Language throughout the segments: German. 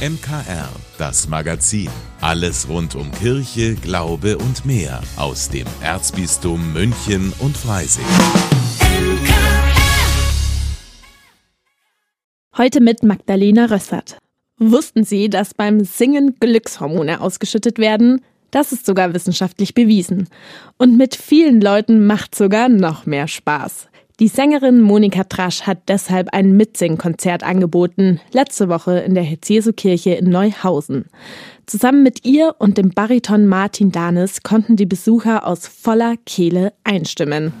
MKR, das Magazin. Alles rund um Kirche, Glaube und mehr aus dem Erzbistum München und Freising. Heute mit Magdalena Rössert. Wussten Sie, dass beim Singen Glückshormone ausgeschüttet werden? Das ist sogar wissenschaftlich bewiesen. Und mit vielen Leuten macht sogar noch mehr Spaß. Die Sängerin Monika Trasch hat deshalb ein Mitsingkonzert angeboten, letzte Woche in der Hetzesu-Kirche in Neuhausen. Zusammen mit ihr und dem Bariton Martin Danis konnten die Besucher aus voller Kehle einstimmen.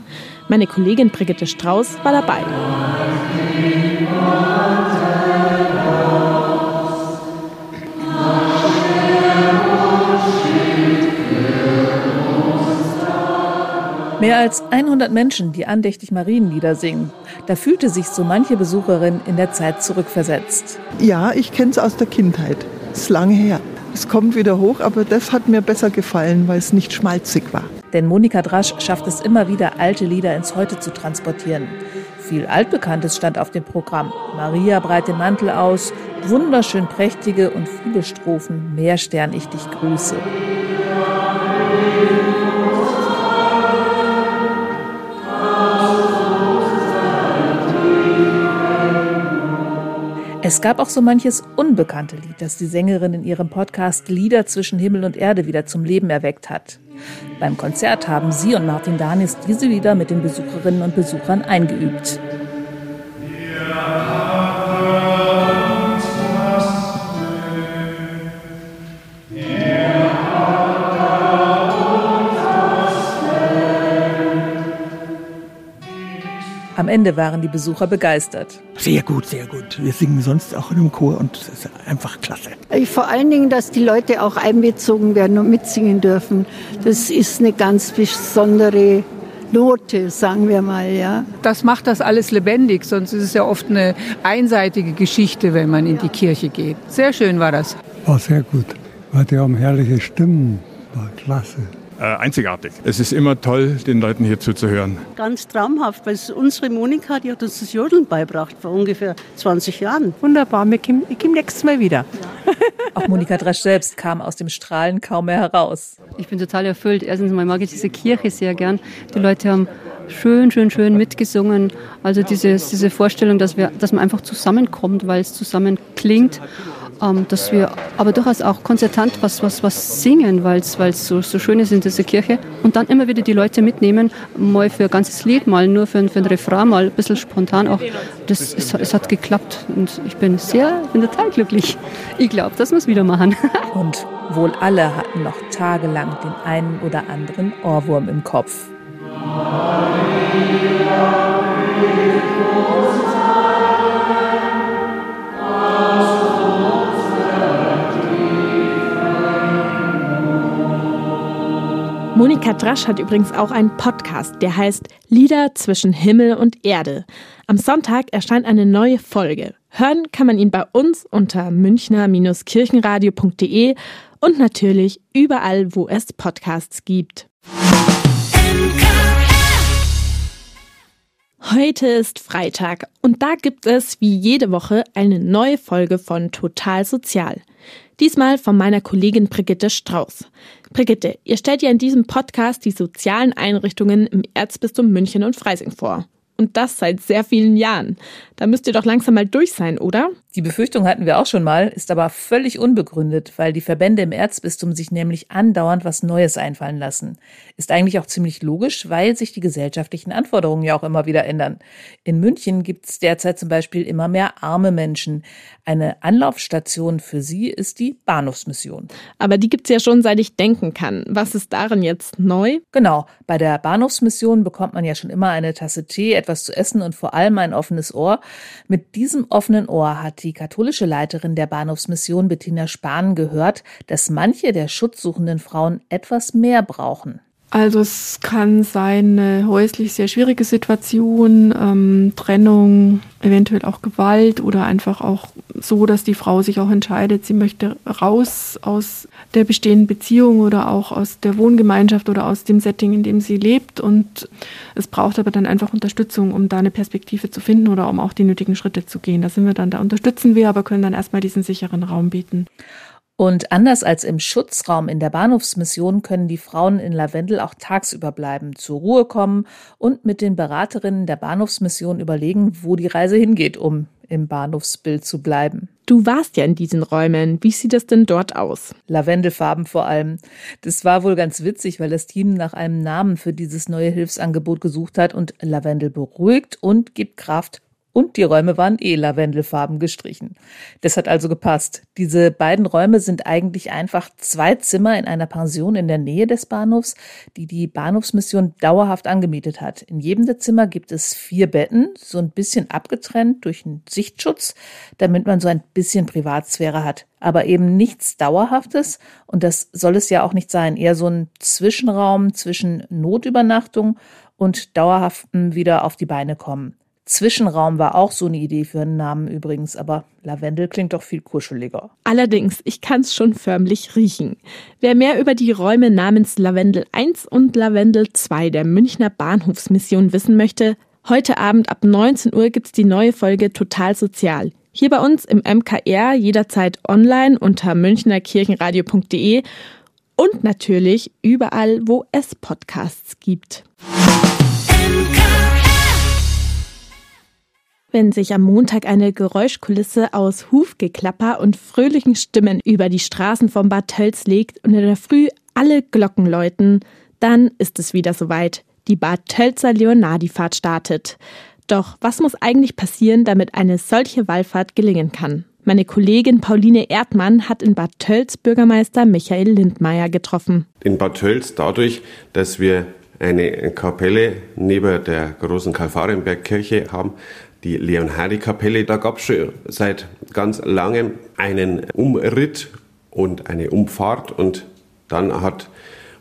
Meine Kollegin Brigitte Strauß war dabei. Mehr als 100 Menschen, die andächtig Marienlieder singen. Da fühlte sich so manche Besucherin in der Zeit zurückversetzt. Ja, ich kenne es aus der Kindheit. Ist lange her. Es kommt wieder hoch, aber das hat mir besser gefallen, weil es nicht schmalzig war. Denn Monika Drasch schafft es immer wieder, alte Lieder ins Heute zu transportieren. Viel Altbekanntes stand auf dem Programm. Maria breit den Mantel aus, wunderschön prächtige und viele Strophen. Mehr Stern ich dich grüße. Es gab auch so manches unbekannte Lied, das die Sängerin in ihrem Podcast Lieder zwischen Himmel und Erde wieder zum Leben erweckt hat. Beim Konzert haben sie und Martin Danis diese Lieder mit den Besucherinnen und Besuchern eingeübt. Am Ende waren die Besucher begeistert. Sehr gut, sehr gut. Wir singen sonst auch in einem Chor und es ist einfach klasse. Vor allen Dingen, dass die Leute auch einbezogen werden und mitsingen dürfen. Das ist eine ganz besondere Note, sagen wir mal, ja. Das macht das alles lebendig, sonst ist es ja oft eine einseitige Geschichte, wenn man in die Kirche geht. Sehr schön war das. War sehr gut. Die haben herrliche Stimmen, war klasse äh, einzigartig. Es ist immer toll, den Leuten hier zuzuhören. Ganz traumhaft, weil unsere Monika, die hat uns das Jodeln beibracht vor ungefähr 20 Jahren. Wunderbar, ich komme nächstes Mal wieder. Ja. Auch Monika Drasch selbst kam aus dem Strahlen kaum mehr heraus. Ich bin total erfüllt. Erstens mal mag ich diese Kirche sehr gern. Die Leute haben schön, schön, schön mitgesungen. Also diese, diese Vorstellung, dass, wir, dass man einfach zusammenkommt, weil es zusammen klingt ähm, dass wir aber durchaus auch konzertant was, was, was singen, weil es so, so schön ist in dieser Kirche. Und dann immer wieder die Leute mitnehmen, mal für ein ganzes Lied, mal nur für, für ein Refrain, mal ein bisschen spontan auch. Das, es, es hat geklappt und ich bin sehr, bin total glücklich. Ich glaube, wir es wieder machen. und wohl alle hatten noch tagelang den einen oder anderen Ohrwurm im Kopf. Monika Drasch hat übrigens auch einen Podcast, der heißt Lieder zwischen Himmel und Erde. Am Sonntag erscheint eine neue Folge. Hören kann man ihn bei uns unter münchner-kirchenradio.de und natürlich überall, wo es Podcasts gibt. Heute ist Freitag und da gibt es wie jede Woche eine neue Folge von Total Sozial. Diesmal von meiner Kollegin Brigitte Strauß. Brigitte, ihr stellt ja in diesem Podcast die sozialen Einrichtungen im Erzbistum München und Freising vor. Und das seit sehr vielen Jahren. Da müsst ihr doch langsam mal durch sein, oder? Die Befürchtung hatten wir auch schon mal, ist aber völlig unbegründet, weil die Verbände im Erzbistum sich nämlich andauernd was Neues einfallen lassen. Ist eigentlich auch ziemlich logisch, weil sich die gesellschaftlichen Anforderungen ja auch immer wieder ändern. In München gibt es derzeit zum Beispiel immer mehr arme Menschen. Eine Anlaufstation für sie ist die Bahnhofsmission. Aber die gibt es ja schon, seit ich denken kann. Was ist darin jetzt neu? Genau, bei der Bahnhofsmission bekommt man ja schon immer eine Tasse Tee, etwas zu essen und vor allem ein offenes Ohr. Mit diesem offenen Ohr hat die katholische Leiterin der Bahnhofsmission Bettina Spahn gehört, dass manche der schutzsuchenden Frauen etwas mehr brauchen. Also es kann sein eine häuslich sehr schwierige Situation, ähm, Trennung, eventuell auch Gewalt oder einfach auch so, dass die Frau sich auch entscheidet, sie möchte raus aus der bestehenden Beziehung oder auch aus der Wohngemeinschaft oder aus dem Setting, in dem sie lebt. Und es braucht aber dann einfach Unterstützung, um da eine Perspektive zu finden oder um auch die nötigen Schritte zu gehen. Da sind wir dann, da unterstützen wir, aber können dann erstmal diesen sicheren Raum bieten. Und anders als im Schutzraum in der Bahnhofsmission können die Frauen in Lavendel auch tagsüber bleiben, zur Ruhe kommen und mit den Beraterinnen der Bahnhofsmission überlegen, wo die Reise hingeht, um im Bahnhofsbild zu bleiben. Du warst ja in diesen Räumen. Wie sieht es denn dort aus? Lavendelfarben vor allem. Das war wohl ganz witzig, weil das Team nach einem Namen für dieses neue Hilfsangebot gesucht hat und Lavendel beruhigt und gibt Kraft und die Räume waren eh lavendelfarben gestrichen. Das hat also gepasst. Diese beiden Räume sind eigentlich einfach zwei Zimmer in einer Pension in der Nähe des Bahnhofs, die die Bahnhofsmission dauerhaft angemietet hat. In jedem der Zimmer gibt es vier Betten, so ein bisschen abgetrennt durch einen Sichtschutz, damit man so ein bisschen Privatsphäre hat. Aber eben nichts Dauerhaftes und das soll es ja auch nicht sein. Eher so ein Zwischenraum zwischen Notübernachtung und dauerhaftem wieder auf die Beine kommen. Zwischenraum war auch so eine Idee für einen Namen übrigens, aber Lavendel klingt doch viel kuscheliger. Allerdings, ich kann es schon förmlich riechen. Wer mehr über die Räume namens Lavendel 1 und Lavendel 2 der Münchner Bahnhofsmission wissen möchte, heute Abend ab 19 Uhr gibt's die neue Folge Total Sozial. Hier bei uns im MKR jederzeit online unter münchnerkirchenradio.de und natürlich überall, wo es Podcasts gibt. Wenn sich am Montag eine Geräuschkulisse aus Hufgeklapper und fröhlichen Stimmen über die Straßen von Bad Tölz legt und in der Früh alle Glocken läuten, dann ist es wieder soweit. Die Bad Tölzer Leonardifahrt startet. Doch was muss eigentlich passieren, damit eine solche Wallfahrt gelingen kann? Meine Kollegin Pauline Erdmann hat in Bad Tölz Bürgermeister Michael Lindmeier getroffen. In Bad Tölz dadurch, dass wir eine Kapelle neben der großen Kalvarienbergkirche haben, die Leonhardi-Kapelle. Da gab es schon seit ganz langem einen Umritt und eine Umfahrt und dann hat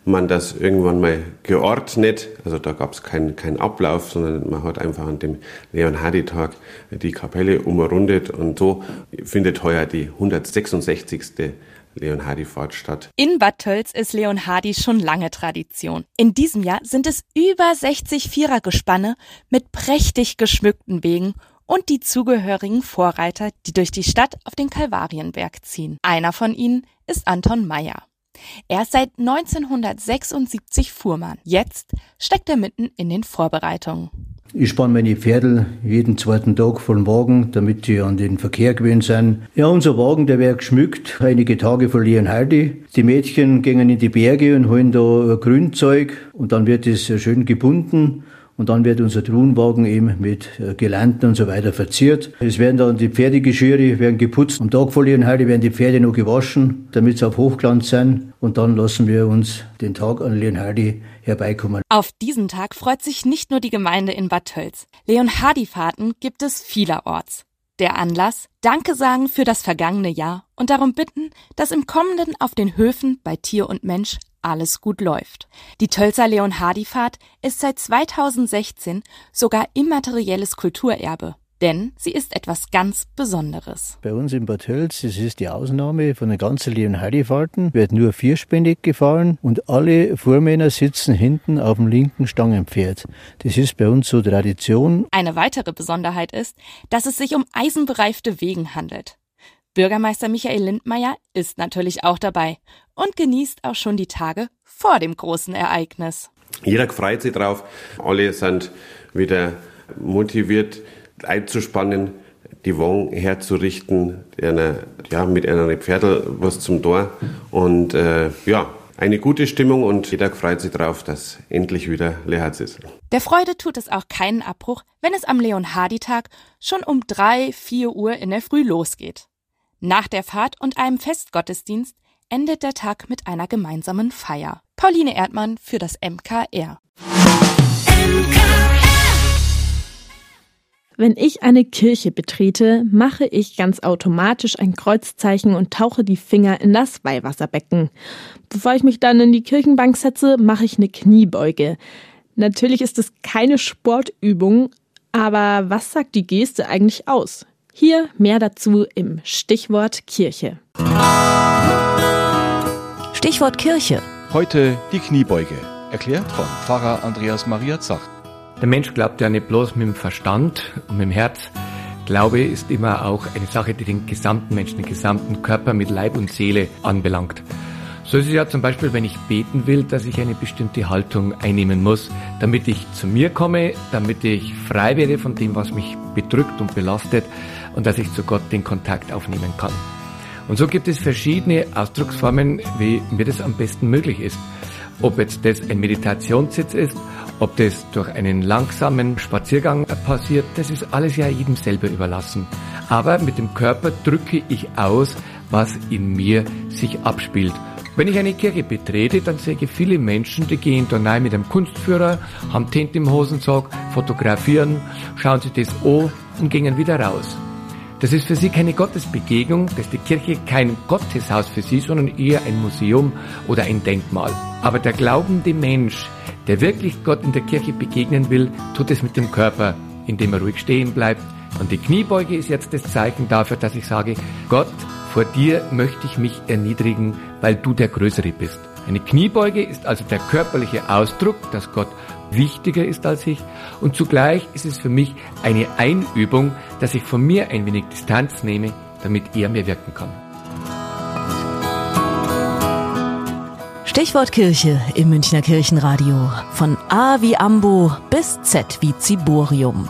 man das irgendwann mal geordnet. Also da gab es keinen kein Ablauf, sondern man hat einfach an dem Leonhardi-Tag die Kapelle umrundet und so findet heuer die 166. Leonhardi-Fahrt statt. In Bad Tölz ist Leonhardi schon lange Tradition. In diesem Jahr sind es über 60 Vierergespanne mit prächtig geschmückten Wegen und die zugehörigen Vorreiter, die durch die Stadt auf den Kalvarienberg ziehen. Einer von ihnen ist Anton Meyer. Er ist seit 1976 Fuhrmann. Jetzt steckt er mitten in den Vorbereitungen. Ich spanne meine Pferde jeden zweiten Tag voll Wagen, damit sie an den Verkehr gewöhnt sind. Ja, unser Wagen, der wird geschmückt, einige Tage vor Leonhardi. Die Mädchen gehen in die Berge und holen da Grünzeug und dann wird es schön gebunden und dann wird unser Truhenwagen eben mit äh, Gelanden und so weiter verziert. Es werden dann die Pferdegeschirre werden geputzt. Am Tag vor Leonhardi werden die Pferde noch gewaschen, damit sie auf Hochglanz sind. Und dann lassen wir uns den Tag an Leonhardi herbeikommen. Auf diesen Tag freut sich nicht nur die Gemeinde in Bad Tölz. Leonhardi-Fahrten gibt es vielerorts. Der Anlass, Danke sagen für das vergangene Jahr und darum bitten, dass im kommenden auf den Höfen bei Tier und Mensch alles gut läuft. Die Tölzer Leonhardi-Fahrt ist seit 2016 sogar immaterielles Kulturerbe. Denn sie ist etwas ganz Besonderes. Bei uns in Bad Tölz, das ist die Ausnahme von den ganzen Leonhardi-Fahrten, wird nur vierspändig gefahren und alle Vormänner sitzen hinten auf dem linken Stangenpferd. Das ist bei uns so Tradition. Eine weitere Besonderheit ist, dass es sich um eisenbereifte Wegen handelt. Bürgermeister Michael Lindmeier ist natürlich auch dabei und genießt auch schon die Tage vor dem großen Ereignis. Jeder freut sich drauf. Alle sind wieder motiviert einzuspannen, die Wagen herzurichten, einer, ja, mit einer Pferdel was zum Tor und äh, ja, eine gute Stimmung und jeder freut sich drauf, dass endlich wieder Lehrherz ist. Der Freude tut es auch keinen Abbruch, wenn es am Leon-Hardy-Tag schon um drei, vier Uhr in der Früh losgeht. Nach der Fahrt und einem Festgottesdienst endet der Tag mit einer gemeinsamen Feier. Pauline Erdmann für das MKR. Wenn ich eine Kirche betrete, mache ich ganz automatisch ein Kreuzzeichen und tauche die Finger in das Weihwasserbecken. Bevor ich mich dann in die Kirchenbank setze, mache ich eine Kniebeuge. Natürlich ist es keine Sportübung, aber was sagt die Geste eigentlich aus? Hier mehr dazu im Stichwort Kirche. Stichwort Kirche. Heute die Kniebeuge, erklärt von Pfarrer Andreas Maria Zach. Der Mensch glaubt ja nicht bloß mit dem Verstand und mit dem Herz. Glaube ist immer auch eine Sache, die den gesamten Menschen, den gesamten Körper mit Leib und Seele anbelangt. So ist es ja zum Beispiel, wenn ich beten will, dass ich eine bestimmte Haltung einnehmen muss, damit ich zu mir komme, damit ich frei werde von dem, was mich bedrückt und belastet und dass ich zu Gott den Kontakt aufnehmen kann. Und so gibt es verschiedene Ausdrucksformen, wie mir das am besten möglich ist. Ob jetzt das ein Meditationssitz ist, ob das durch einen langsamen Spaziergang passiert, das ist alles ja jedem selber überlassen. Aber mit dem Körper drücke ich aus, was in mir sich abspielt. Wenn ich eine Kirche betrete, dann sehe ich viele Menschen, die gehen da rein mit einem Kunstführer, haben Tint im Hosensack, fotografieren, schauen sich das an und gehen wieder raus. Das ist für sie keine Gottesbegegnung, das ist die Kirche kein Gotteshaus für sie, sondern eher ein Museum oder ein Denkmal. Aber der glaubende Mensch, der wirklich Gott in der Kirche begegnen will, tut es mit dem Körper, indem er ruhig stehen bleibt. Und die Kniebeuge ist jetzt das Zeichen dafür, dass ich sage, Gott, vor dir möchte ich mich erniedrigen, weil du der Größere bist. Eine Kniebeuge ist also der körperliche Ausdruck, dass Gott wichtiger ist als ich und zugleich ist es für mich eine Einübung, dass ich von mir ein wenig Distanz nehme, damit er mir wirken kann. Stichwort Kirche im Münchner Kirchenradio. Von A wie Ambo bis Z wie Ziborium.